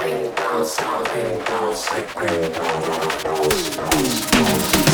green bells, green bells, green bells, green bells, green bells.